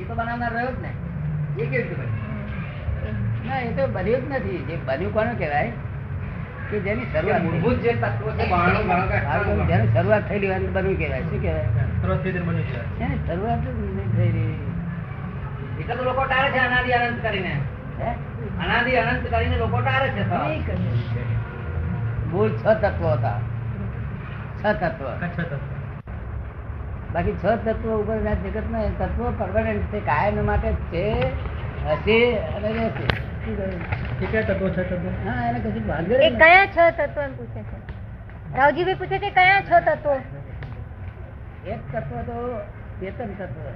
એ તો બનાવનાર રહ્યો જ ને. એ કેવી રીતે બન્યું? ના એ તો બન્યું જ નથી. જે બન્યું કોને કહેવાય? કે જેની શરૂઆત થઈ. મૂળભૂત જે તત્વો છે જેની શરૂઆત થયેલી હોય બન્યું કહેવાય. શું કહેવાય? સર્વસ્થિતિ બન્યું છે શરૂઆત જ થઈ રહી. એટલે તો લોકો ટાળે છે અનાદિ અનંત કરીને. અનાદિ અનંત કરીને લોકો ટાળે છે. મૂળ છ તત્વો હતા. છ તત્વ. કચ્છ તત્વ. બાકી છ તત્વો ઉપર જગતના તત્વો પરમાનન્ટ છે કાયમ માટે છે હશે અને રહેશે. કયા તત્વો છે તત્વો? હા એને કશું ભાંગર જ એ કયા છ તત્વો એમ પૂછે છે? રાવજીભાઈ પૂછે છે કયા છ તત્વો? એક તત્વ તો ચેતન તત્વ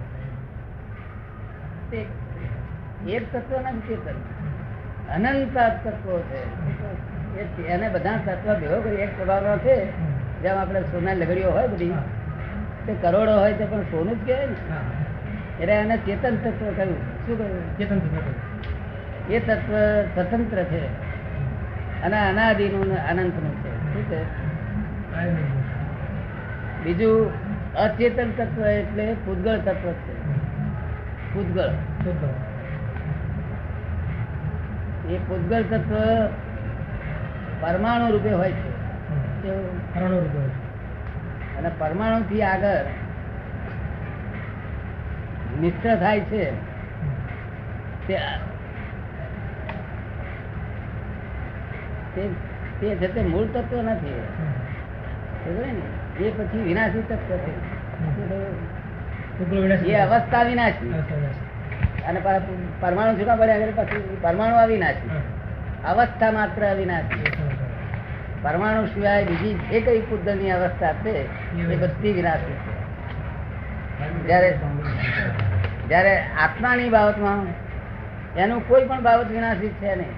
એક તત્વ નથી ચેતન. અનંત તત્વો છે. એ એને બધા તત્વ ભેગો કરી એક પ્રભાવનો છે જેમ આપણે સોના લગડીઓ હોય બધી. તે કરોડો હોય તો પણ સોનું જ કહેવાય ને? એટલે એને ચેતન તત્વ કહ્યું. શું કહ્યું? ચેતન તત્વ. એ તત્વ સ્વતંત્ર છે. અને અનાદિનું ને અનંતનું છે. શું છે બીજું અચેતન તત્વ એટલે પૂતગળ તત્વ છે. પૂતગળ. એ પૂતગળ તત્વ પરમાણુ રૂપે હોય છે. પરમાણુ રૂપે હોય રૂપિયા. અને પરમાણુ થી આગળ મિશ્ર થાય છે તે તે- તે મૂળ તત્વ નથી એ પછી વિનાશી તત્વ છે. એ અવસ્થા વિનાશી. અને પરમાણુ છૂટા પડ્યા પછી પરમાણુ અવિનાશી. અવસ્થા માત્ર અવિનાશી પરમાણુ સિવાય બીજી જે કઈ કુદરતની અવસ્થા છે, એ બધી વિનાશી છે જ્યારે આત્માની બાબતમાં એનું કોઈ પણ બાબત વિનાશી છે નહીં.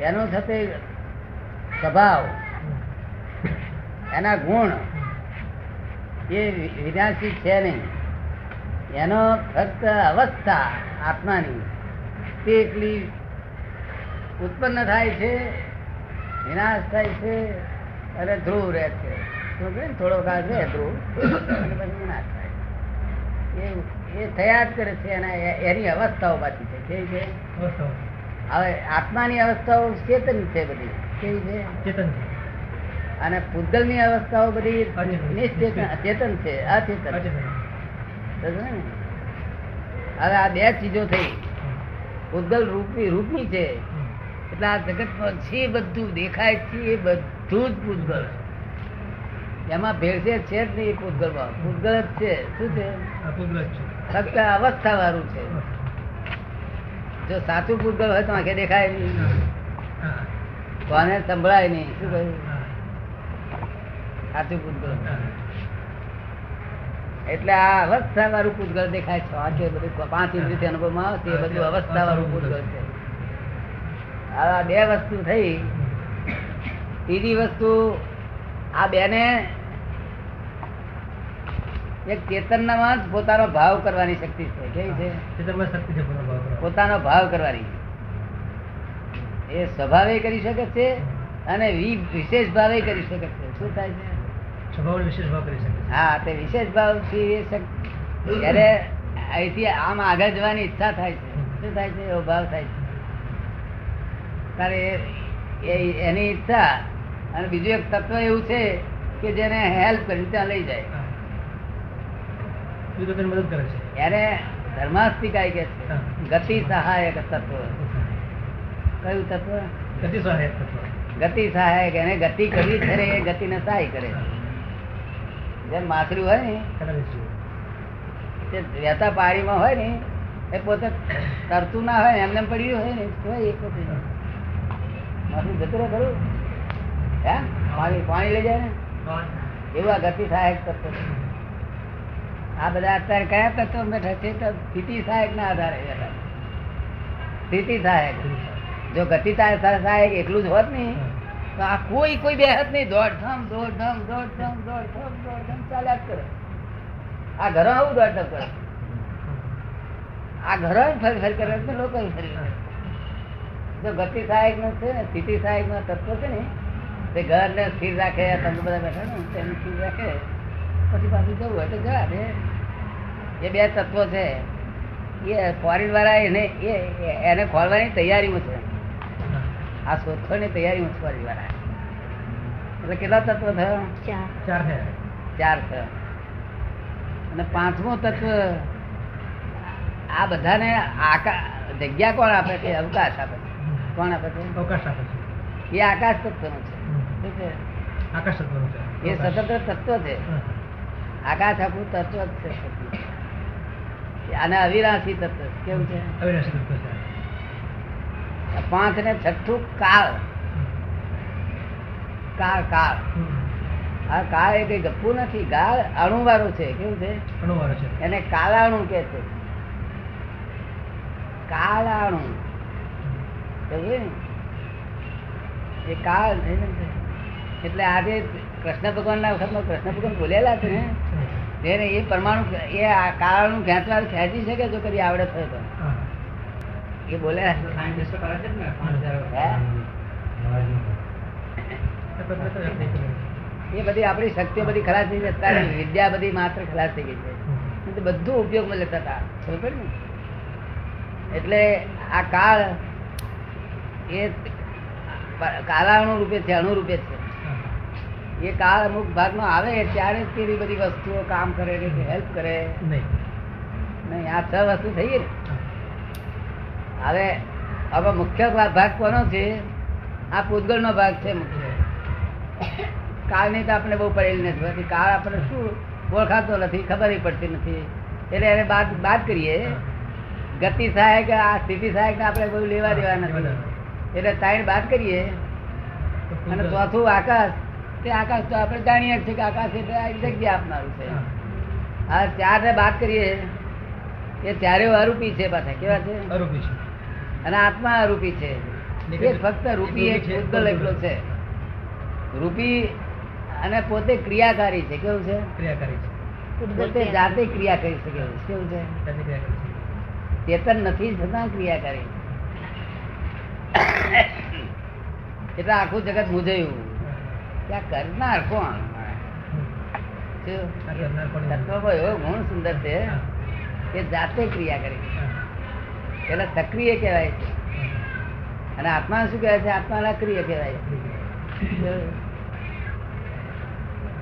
એનો થતે સ્વભાવ, એના ગુણ એ વિનાશી છે નહીં. એનો ફક્ત અવસ્થા આત્માની, તે એટલી ઉત્પન્ન થાય છે વિનાશ થાય છે અને ધ્રુવ રહે છે. ને થોડો કાળ રહે ધ્રુવ? અને પછી વિનાશ થાય. એ થયા જ કરે છે અને એની અવસ્થાઓ પાછી છે. કેવી છે? હવે આત્માની અવસ્થાઓ ચેતન છે બધી. કેવી છે? ચેતન અને પૂતગલની અવસ્થાઓ બધી નિશ્ચેતન ચેતન છે. અચેતન. ને? હવે આ બે ચીજો થઈ. પૂતગલ રૂપી રૂપી છે. એટલે આ જગતમાં છે બધું દેખાય છે એ બધું જ પૂતગલ એમાં ભેળસેળ છે જ નહીં એ પૂતગલ જ છે. શું છે? જ. ફક્ત અવસ્થા વાળું છે. જો સાચું પૂતગલ હોય તો આંખે દેખાય નહીં. કોને સંભળાય નહીં. શું કહ્યું? સાચું પૂતગલ એટલે આ અવસ્થા વાળું પૂતગલ દેખાય છે. આ બધું. પાંચ ઇન્દ્રિય અનુભવમાં આવે છે એ બધું અવસ્થા વાળું પૂતગલ છે. આ બે વસ્તુ થઈ. ત્રીજી વસ્તુ આ બેને એક ચેતનમાં જ પોતાનો ભાવ કરવાની શક્તિ છે. કેવી છે? ચેતનમાં શક્તિ છે પોતાનો ભાવ કરવાનો. એ સ્વભાવે કરી શકે છે અને વિ- વિશેષ ભાવે કરી શકે છે. શું થાય છે? સ્વભાવને વિશેષ ભાવ કરી શકે હા તે વિશેષ ભાવથી ત્યારે અહીંથી આમ આગળ જવાની ઈચ્છા થાય છે શું થાય છે? એવો ભાવ થાય છે. તારે એની ઈચ્છા અને બીજું એક તત્વ એવું છે કે જેને હેલ્પ કરી ત્યાં લઈ જાય. મદદ કરે છે. એને ધર્માસ્તિકાય કે છે. ગતિ સહાયક તત્વ. કયું તત્વ? ગતિ સહાયક તત્વ. ગતિ સહાયક. એને ગતિ કરવી છે ને એ ગતિને સહાય કરે જેમ માછલી હોય ને. રહેતા વહેતા પાણીમાં હોય ને એ પોતે તરતું ના હોય એમને પડ્યું હોય ને હોય એ પોતે માથું જતું રહે ખરું? હે? પાણી પાણી લઈ જાય ને? એવું આ ગતિ સહાયક તત્વ. આ બધા અત્યારે કયા તત્વ બેઠા છે તો સ્થિતિ સહાયક ના આધારે. સ્થિતિ સહાયક જો ગતિ સહાયક એટલું જ હોત નહીં તો આ કોઈ કોઈ બેહત નહીં. દોડધામ દોડધામ દોડધામ દોડધામ દોડધામ ચાલ્યા જ કરે. આ ઘરો આવું દોડધામ કરે. આ ઘરો ફરી ફરી કરે લોકો ફરી. જો ગતિ સહાયકનું છે ને સ્થિતિ સહાયક નો તત્વ છે ને તે ઘર ને સ્થિર રાખે આ તમે બધા બેઠા ને તેને સ્થિર રાખે. પછી પાછું જવું હોય તો જા ને એ બે તત્વો છે. એ ફોરેન વાળા એને એ એ- એને ખોલવાની તૈયારીમાં છે. આ શોધખોળની તૈયારીમાં છે ફોરેન વાળા. એટલે કેટલા તત્વ થયો ચાર. ચાર છે. ચાર થયો અને પાંચમું તત્વ આ બધાને આકા જગ્યા કોણ આપે છે? અવકાશ આપે છે. કોણ આપે છે અવકાશ આપે છે. એ આકાશ તત્વનું છે. આકાશ તત્વનું છે. એ સ્વતંત્ર તત્વ છે. આકાશ આપણું તત્વ જ છે. અને અવિરાશી તત્વ કેવું છે? અવિરાશી તત્વ છે. પાંચ ને છઠ્ઠું કાળ. કાળ કાળ. આ કાળ એ કઈ ગપ્પું નથી. કાળ અણુવાળું છે. કેવું છે? અણુવાળો છે. એને કાળાણું કે છે. કાળાણું? એ એટલે આજે કૃષ્ણ ભગવાન ના વખતમાં કૃષ્ણ ભગવાન બોલેલા છે એ પરમાણુ એ આ કાળનું ખેંચવાનું ખેંચી શકે જો કદી આવડે થયો તો. એ હે? એ બધી આપણી શક્તિઓ બધી ખલાસ થઈ જતા વિદ્યા બધી માત્ર ખલાસ થઈ ગઈ છે. બધું ઉપયોગમાં લેતા હતા. ખબર ને? એટલે આ કાળ એ કાલાણુ રૂપે છે અણુરૂપે છે. એ કાળ અમુક ભાગનો આવે ત્યારે જ તેવી બધી વસ્તુઓ કામ કરે હેલ્પ કરે. નહીં. આ છ વસ્તુ થઈ ગઈ ને. હવે હવે મુખ્ય ભાગ કોનો છે? આ પૂતગળનો ભાગ છે મુખ્ય. કાળની તો આપણે બહુ પડેલી નથી કાળ આપણે શું ઓળખાતો નથી ખબર પડતી નથી. એટલે એને બાદ બાદ કરીએ. ગતિ સહાયક આ સ્થિતિ સહાયક આપણે બહુ લેવા દેવા નથી. એટલે ત્રણ બાદ કરીએ. અને ચોથું આકાશ. તે આકાશ તો આપણે જાણીએ છીએ કે આકાશ એટલે આ જગ્યા આપનારું છે. આ ચાર ને બાદ કરીએ. એ ચારે અરૂપી છે પાછા. કેવા છે? અરૂપી છે. અને આત્મા અરૂપી છે. એ ફક્ત રૂપી એક શુદ્ધ લખેલો છે. રૂપી અને પોતે ક્રિયાકારી છે. કેવું છે? ક્રિયાકારી છે. પોતે જાતે ક્રિયા કરી શકે છે. કેવું છે? છે. ચેતન નથી છતાં ક્રિયાકારી. એટલે આખું જગત મૂંઝાયું કે આ કરનાર કોણ? એવો ગુણ સુંદર છે એ કે જાતે ક્રિયા કરી પેલા સક્રિય કહેવાય છે. અને આત્મા શું કહેવાય છે? આત્મા ક્રિય કહેવાય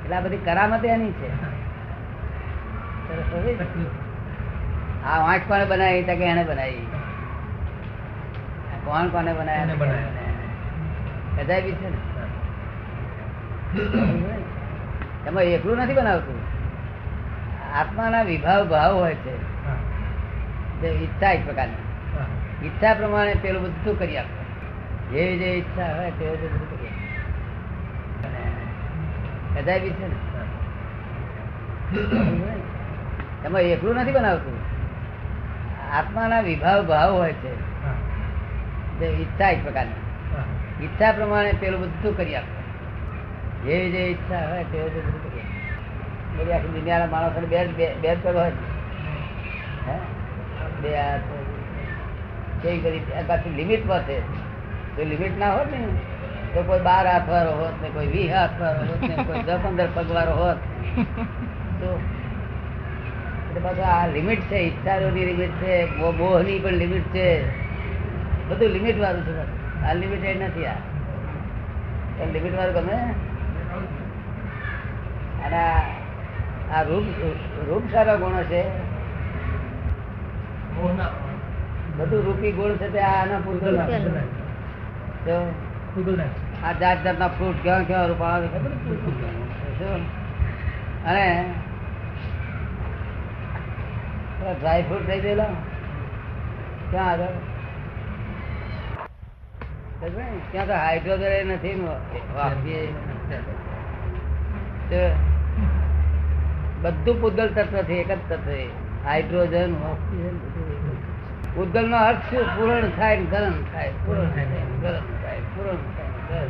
એટલે આ બધી કરામત એની છે. આ વાંચ પણ બનાવી તકે એને બનાવી. કોણ કોને એને બનાવ્યા બનાવ્યા. છે ને? એમાં એકલું નથી બનાવતું. આત્માના વિભાવ ભાવ હોય છે. જે ઈચ્છા એક પ્રકારની. ઈચ્છા પ્રમાણે પેલું બધું કરી આપે? જેવી જે ઈચ્છા હોય તેવું તે બધું કરી આપે. કદાય બી છે ને? એમાં એકલું નથી બનાવતું. આત્માના વિભાવ ભાવ હોય છે. ઈચ્છા એક પ્રકારની. ઈચ્છા પ્રમાણે પેલું બધું કરી આપે. જેવી જે ઈચ્છા હોય તે બધું કરી આપે. બધી આખી દુનિયાના માણસો બે બે- પગ હોય. હે? બે હાથ કરી પાછી લિમિટ પર છે તો લિમિટ ના હોત ને તો કોઈ બાર હાથ વાળો હોત ને કોઈ વીસ હાથ વાળો હોત ને કોઈ દસ પંદર પગ વાળો હોત. તો એટલે પાછું આ લિમિટ છે ઈચ્છાઓની લિમિટ છે મોહની પણ લિમિટ છે. બધું લિમિટ વાળું છે અનલિમિટેડ નથી આ. લિમિટ વાળું ગમે? અને આ- રૂપ રૂપ સારા ગુણો છે? બધું રૂપી ગુણ છે તે આના પૂતગલ પૂતગલ. તો? પૂતગલના છે. આ જાત જાતના ફ્રૂટ કેવા કેવા રૂપાળા? અને ડ્રાય ફ્રૂટ થઈ ગયેલા ક્યાં આગળ? ત્યાં તો હાઇડ્રોજન નથી બધું પૂદલ તત્વ છે, એક જ તત્વ હાઇડ્રોજન. પૂતગલ નો અર્થ શું? પૂરણ થાય ગરમ થાય. પૂરણ થાય, ગરમ થાય પૂરણ થાય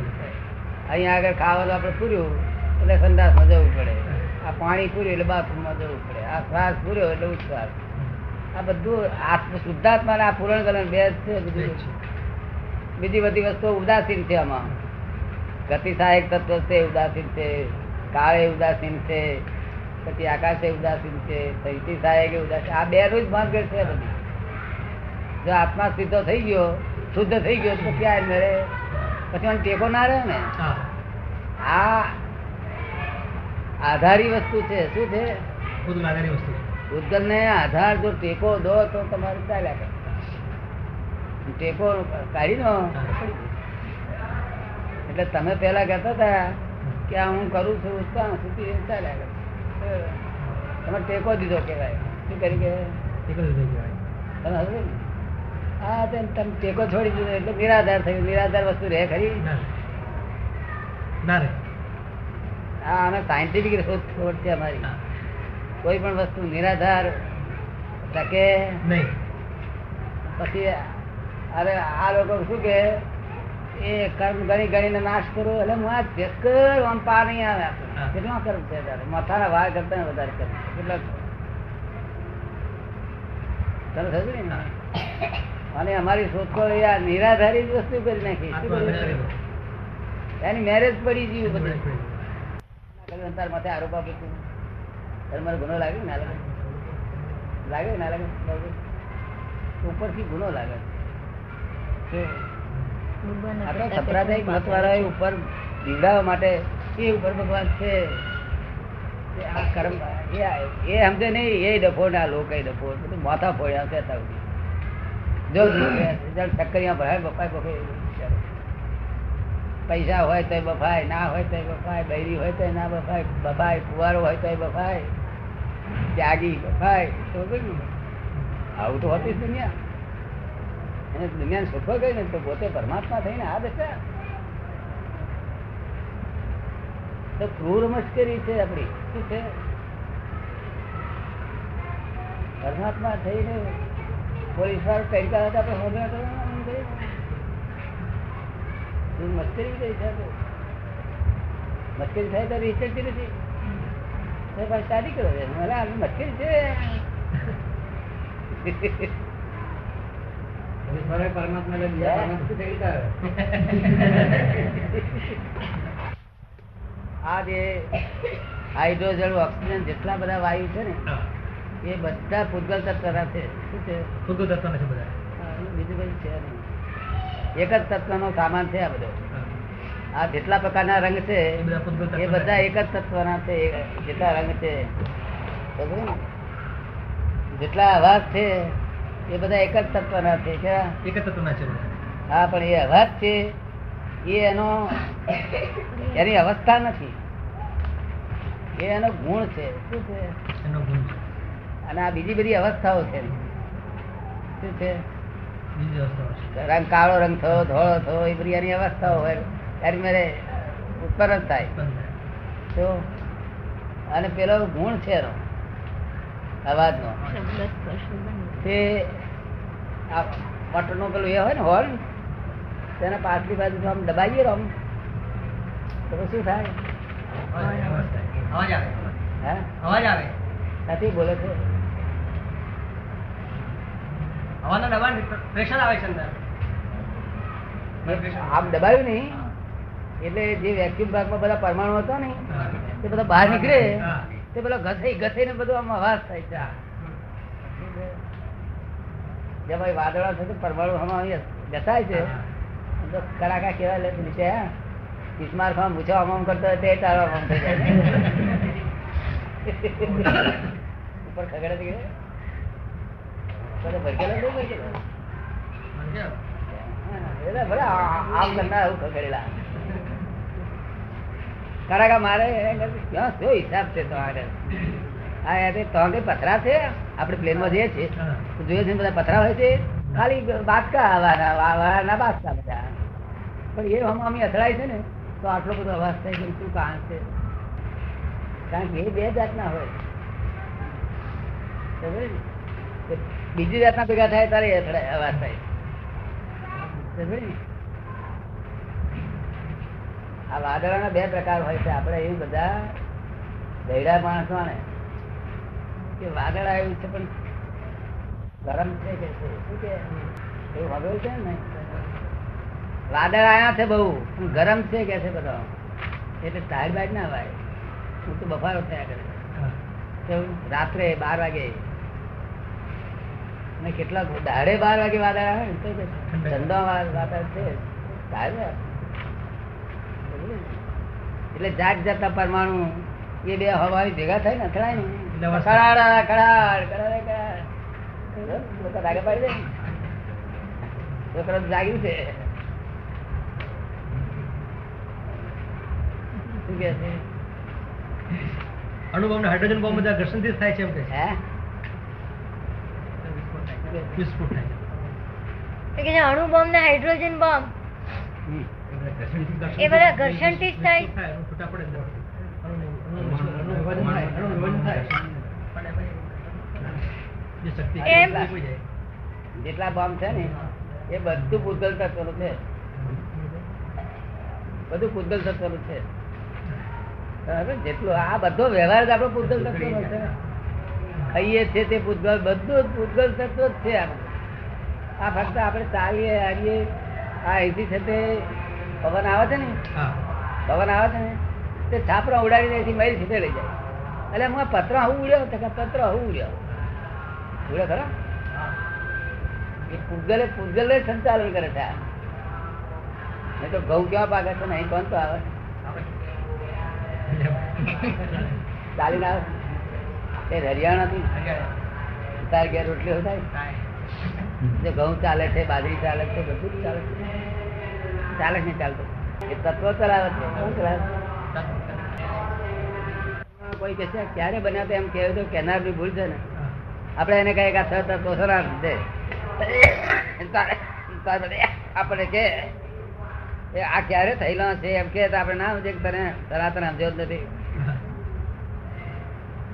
અહીંયા આગળ ખાવાનું આપણે પૂર્યું, એટલે સંદાસમાં જવું પડે. આ પાણી પૂર્યું એટલે બાથરૂમમાં જવું પડે. આ શ્વાસ પૂર્યો એટલે ઉચ્છ્વાસ. આ બધું આત્મ શુદ્ધાત્મા આ પૂરણ ગલન બે જ છે, બધું. બીજી બધી વસ્તુઓ ઉદાસીન છે આમાં. ગતિ સહાયક તત્વ છે ઉદાસીન છે કાળે ઉદાસીન છે પછી આકાશે ઉદાસીન છે સૈતી સહાયક ઉદાસીન. આ બે રોજ જ છે બધી. જો આત્મા સીધો થઈ ગયો શુદ્ધ થઈ ગયો તો ક્યાં મેળે? પછી મને ટેકો ના રહે ને? આ આધારી વસ્તુ છે. શું છે? ભૂતગલ ને આધાર જો ટેકો દો તો તમારે ચાલ્યા કરે. ટેકો કાઢી નો એટલે તમે પેલા કહેતા હતા કે આ હું કરું છું ત્યાં સુધી ચાલ્યા તમે ટેકો દીધો કેવાય શું કરી કે? એક જ કહેવાય. તમે હા ટેકો છોડી દીધો એટલે નિરાધાર થયું. નિરાધાર વસ્તુ રહે ખરી? ના હા અમે સાયન્ટિફિક શોધ છે અમારી. કોઈ પણ વસ્તુ નિરાધાર ટકે નહીં. પછી અરે આ લોકો શું કે? એ કર્મ ગણી ગણીને નાશ કરો એટલે હું આ ચક્કર આમ પાર નહીં આવે કેટલા કર્મ છે તારે? માથાના વાર કરતા વધારે કર્મ કેટલા તને થયું ને? અને અમારી શોધખોળ આ નિરાધારી વસ્તુ કરી નાખી. એની મેરેજ પડી ગયું બધું. તાર માથે આરોપ આપું છું. તારે મારે ગુનો લાગે ના લાગે લાગે ના લાગે લાગે? ઉપરથી ગુનો લાગે સંપ્રદાયિક ઉપર દીવડાવવા માટે એ ઉપર ભગવાન છે. એ આ કર્મ એ એ સમજે નહીં એ ડફો ના લોકો ડફો. બધું માથા ફોડ્યા છે જો ચક્કરિયા ભરાય બફાય બફાય પૈસા હોય તો બફાય ના હોય તો બફાય બૈરી હોય તો ના બફાય બફાય કુવારો હોય તો બફાય ત્યાગી બફાય. તો આવું તો હતી દુનિયા અને દુનિયાને સુખો ગઈ ને તો પોતે પરમાત્મા થઈને આ દશા. તો ક્રૂર મશ્કરી છે આપણી. શું છે? પરમાત્મા થઈને પોલીસ વાળો કઈ હતા ને. ક્રૂર મશ્કરી ગઈ છે મશ્કરી થાય તો રિસર્ચ નથી. શાદી કરો. મશ્કરી છે પોલીસ વાળાએ પરમાત્માને બીજા પરમાત્મા શું થઈ ગયા? આ જે હાઇડ્રોજન ઓક્સિજન જેટલા બધા વાયુ છે ને એ બધા પૂતગલ તત્વના છે. શું છે? તત્વના છે બધા. બીજું કઈ છે નહીં. એક જ તત્વનો સામાન છે આ બધો. આ જેટલા પ્રકારના રંગ છે એ બધા. એક જ તત્વના છે જેટલા રંગ છે? જેટલા અવાજ છે એ બધા એક જ તત્વના છે. એક જ તત્વના છે. હા પણ એ અવાજ છે એ એનો એની અવસ્થા નથી. એ એનો ગુણ છે. શું છે? એનો ગુણ છે. અને આ બીજી બધી અવસ્થાઓ છે. શું છે? રંગ કાળો રંગ થયો ધોળો થયો એ બધી એની અવસ્થાઓ હોય. ત્યારે મેરે ઉત્પન્ન થાય. તો અને પેલો ગુણ છે એનો. અવાજનો. તે મોટરનો પેલું એ હોય ને હોલ તેના પાછલી બાજુ આમ દબાવીએ આમ. તો શું થાય? અવાજ આવે. હે? અવાજ આવે. નથી બોલે છે. હવાના દબાણ પ્રેશર આવે છે અંદર. આમ દબાયું નહીં. એટલે જે વેક્યુમ ભાગમાં બધા પરમાણુ હતા ને. તે બધા બહાર નીકળે તે પેલા ઘસાઈ ઘસાઈ ને બધું આમ અવાજ થાય છે. જે ભાઈ વાદળા છે પરમાણુ અહીં બેસાય છે. કડાકા કેવા લે નીચે હા. કિસ્માર ખામ મૂછો આમ કરતો હોય તે તારો આમ થઈ જાય. ઉપર ખગડે થઈ ગયે? ભરકેલા બહુ ભલે આમ કરનાર આવું ખગડેલા. કડાકા મારે ક્યાં શું હિસાબ છે તો આગળ હા તો કઈ પથરા છે. આપણે પ્લેનમાં જઈએ છીએ. જોઈએ છે બધા પથરા હોય છે. ખાલી બાદકા વાળાના બાસકા બધા. પણ એ હમ અમે અથડાય છે ને તો આટલો બધો અવાજ થાય કે શું કારણ છે? કારણ કે એ બે જાતના હોય. બીજી જાતના ભેગા થાય ત્યારે અથડાય અવાજ થાય. આ વાદળાના બે પ્રકાર હોય છે. આપણે એ બધા ગયડા માણસો ને કે વાદળ આવ્યું છે પણ ગરમ છે કે શું? કે? એવું વગર છે ને? વાદળ આવ્યા છે બહુ પણ ગરમ છે કે છે બધા? એટલે ટાયર બાજ ના વાય. હું તો બફારો થયા કરે. રાત્રે બાર વાગે. અને કેટલાક દાડે બાર વાગે વાદળ આવે ને તો વાદળ ઠંડો વા- વાતાવરણ છે. એટલે જાત જાતના પરમાણુ એ બે હવાની ભેગા થાય ને અથડાય ને. લોકો પાડી દે છોકરો જાગ્યું છે શું કે છે અણુબોમ્બ હાઇડ્રોજન બોમ્બ બધા ઘર્ષણથી થાય છે એમ કે છે. વિસ્ફોટ થાય છે. તો કે જે ને હાઇડ્રોજન બોમ્બ એ બધા ઘર્ષણથી જ થાય? છૂટા પડે જ નહીં. અણુનું- અણુનું વિસ્ફોટ- અણુનું વિભાજન થાય. અણુનું વિભાજન થાય. જે શક્તિ છે, એમ? જેટલા બોમ્બ છે ને એ બધું ભૂતગલ તત્વનું છે. બધું ભૂતગલ તત્વનું છે? જેટલું આ બધો વ્યવહાર જ આપણો ભૂતગલ તત્વનો છે. ખાઈએ છે તે ભૂતગલ બધું જ ભૂતગલ તત્વ જ છે આ આ ફક્ત આપણે ચાલીએ હારીએ આ અહીંથી છે તે પવન આવે છે ને. પવન આવે છે ને તે છાપરા ઉડાડીને અહીંથી મરી સીધે લઈ જાય. એટલે હું પત્ર હું ઉડ્યો? પત્ર હું ઉડ્યો? ઉડ્યો ખરા? એ પૂજલે પૂજલે સંચાલન કરે છે. નહીં તો ઘઉં ક્યાં પાકે છે? નહીં કોણ તો આવે. ચાલીને આવે. તે હરિયાણાથી તાર ઘેર રોટલીઓ થાય જે ઘઉં ચાલે છે, બાજરી ચાલે છે, બધું જ ચાલે છે. ચાલે છે ચાલતું. એ તત્વ ચલાવે છે. શું ચલાવે? કોઈ કે છે, ક્યારે બન્યા તો એમ કહેવું તો કેનાર બી ભૂલ છે ને. આપણે એને કહીએ કે આ છ તત્વો છે આપણે કે એ આ ક્યારે થયેલો છે? એમ કે આપણે ના સમજે કે તને સનાતન સમજો જ નથી.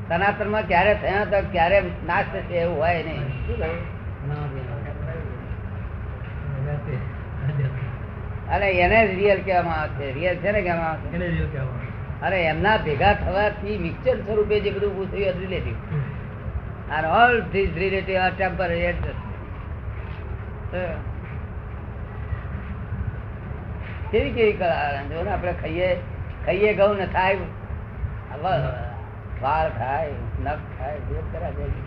સનાતનમાં ક્યારે થયા તો ક્યારે નાશ થશે એવું હોય નહીં. શું કહ્યું? અને એને રિયલ કહેવામાં આવે છે. રિયલ છે ને કહેવામાં આવે. છે? અને એમના ભેગા થવાથી મિક્સર સ્વરૂપે જે બધું પૂછ્યું હતું relative and all these relative are temporary adjustments. કેવી કેવી કળા જો ને આપણે ખાઈએ ખાઈએ ઘઉં ને થાય વાળ થાય નખ થાય જે કરા જાય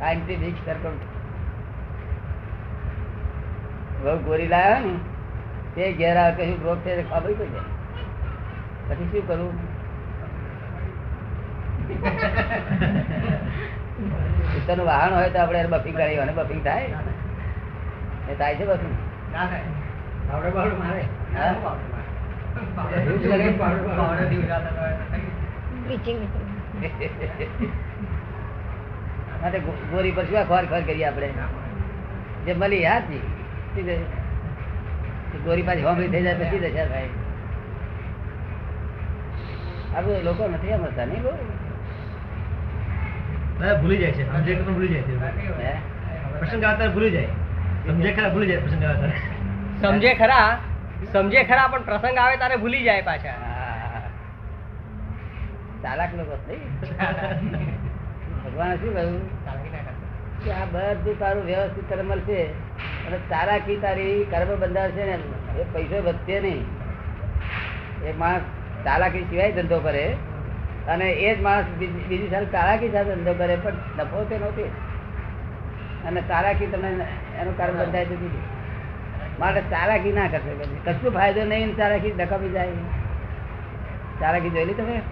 સાયન્ટિફિક સર્કલ બહુ ગોરી લાવ્યા ને, તે ઘેરા કશું રોગ છે ખબર પડી જાય? પછી શું કરવું પિત્તરનું વાહન હોય તો આપણે બફિંગ કરીએ અને બફિંગ થાય? એ થાય છે બફિંગ. હા? ગોરી પર શું ખોર ખોર કરીએ આપણે? જે મળી? એ ગોરી પાછી હોમરી થઈ જાય પછી દશા થાય. આ બધું લોકો નથી સમજતા નહીં બહુ ભૂલી જાય છે. સમજે કે ભૂલી જાય છે. પ્રસંગ આવતા ભૂલી જાય. સમજે ખરા ભૂલી જાય પ્રસંગ આવતા. સમજે ખરા સમજે ખરા પણ પ્રસંગ આવે તારે ભૂલી જાય પાછા. ચાલાક લોકો ભગવાને શું કહ્યું? કે આ બધું તારું વ્યવસ્થિત કર્મ છે અને ચાલાકી તારી કર્મ બંધાશે ને એ પૈસો વધશે નહીં. એ માણસ ચાલાકી સિવાય ધંધો કરે. અને એ જ માણસ બીજી બીજી તારાકી સાથે ધંધો કરે પણ નફો તે નહોતી. અને તારાકી તમે એનું કર્મ બંધાય તો દીધું માટે તારાકી ના કરશે. કશું ફાયદો નહીં તારાકી ચાલાકી જાય. તારાકી જોયેલી તમે?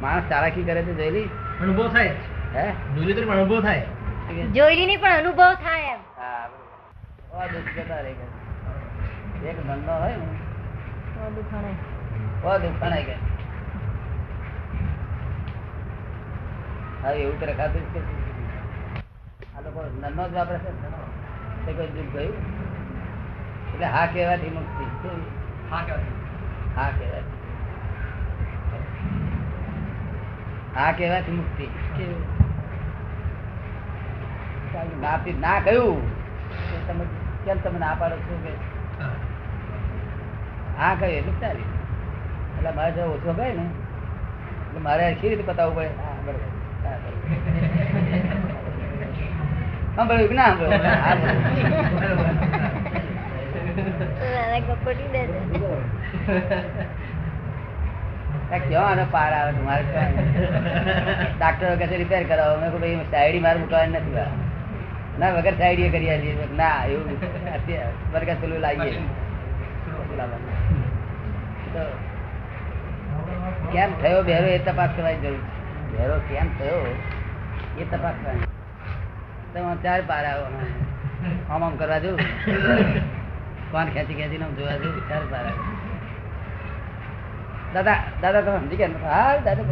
માણસ તારાકી કરે તો જોયેલી? અનુભવ થાય. હે? જોયેલી તો પણ અનુભવ થાય. જોયેલી નહીં પણ અનુભવ થાય એમ. હા દુઃખ જતા રહે. ગયા. એક ધંધો હોય ને. દુખાણે બહુ દુઃખ ગયા હવે એવું તો રખાતું જ કે આ લોકો નન્નો જ વાપરે છે કોઈ દુઃખ ગયું એટલે હા કહેવાથી મુક્તિ? હા કહેવાથી હા કહેવાથી. હા કહેવાથી મુક્તિ. નાથી ના કહ્યું. તમે કેમ તમે ના પાડો છો કે? હા. હા કહ્યું એટલે ચાલી એટલે મારે જો ઓછો ગયો ને. એટલે મારે કેવી રીતે બતાવવું પડે? હા હા, બરોબર. કહે રિપેર કરાવો મેં કહ્યું ભાઈ સાઈડી મારે મૂકવાની નથી. ના વગર સાઈડી કરી આલીએ ના એવું અત્યારે પેલું લાવીએ. કેમ થયો બેરો એ તપાસ કરવાની જરૂર છે બેરો કેમ થયો? એ તપાસ કરવાની. તમે ચાર પાર આવો આમ આમ કરવા જવું. કોણ ખેંચી ખેંચીને આમ જોવા જવું? ચાર પાર આવે. દાદા દાદા, તમે સમજી ગયા હા દાદા